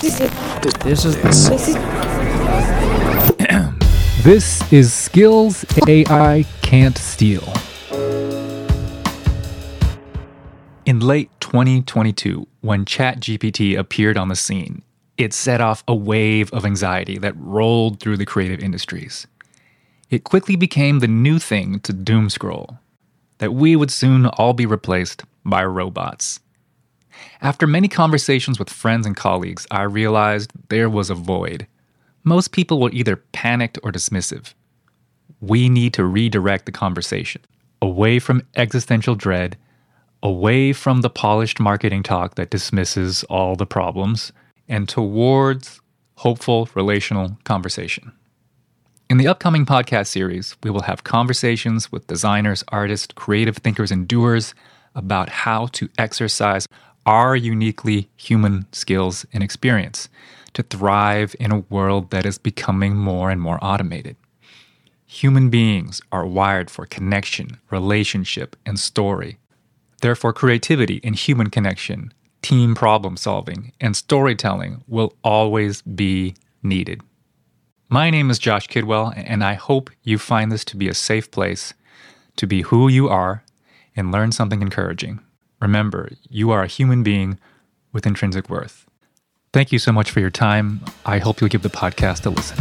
This is. This is. This is. this is skills AI can't steal. In late 2022, when ChatGPT appeared on the scene, it set off a wave of anxiety that rolled through the creative industries. It quickly became the new thing to doomscroll that we would soon all be replaced by robots. After many conversations with friends and colleagues, I realized there was a void. Most people were either panicked or dismissive. We need to redirect the conversation away from existential dread, away from the polished marketing talk that dismisses all the problems, and towards hopeful relational conversation. In the upcoming podcast series, we will have conversations with designers, artists, creative thinkers, and doers about how to exercise our uniquely human skills and experience to thrive in a world that is becoming more and more automated. Human beings are wired for connection, relationship, and story. Therefore, creativity and human connection, team problem solving, and storytelling will always be needed. My name is Josh Kidwell, and I hope you find this to be a safe place to be who you are and learn something encouraging. Remember, you are a human being with intrinsic worth. Thank you so much for your time. I hope you'll give the podcast a listen.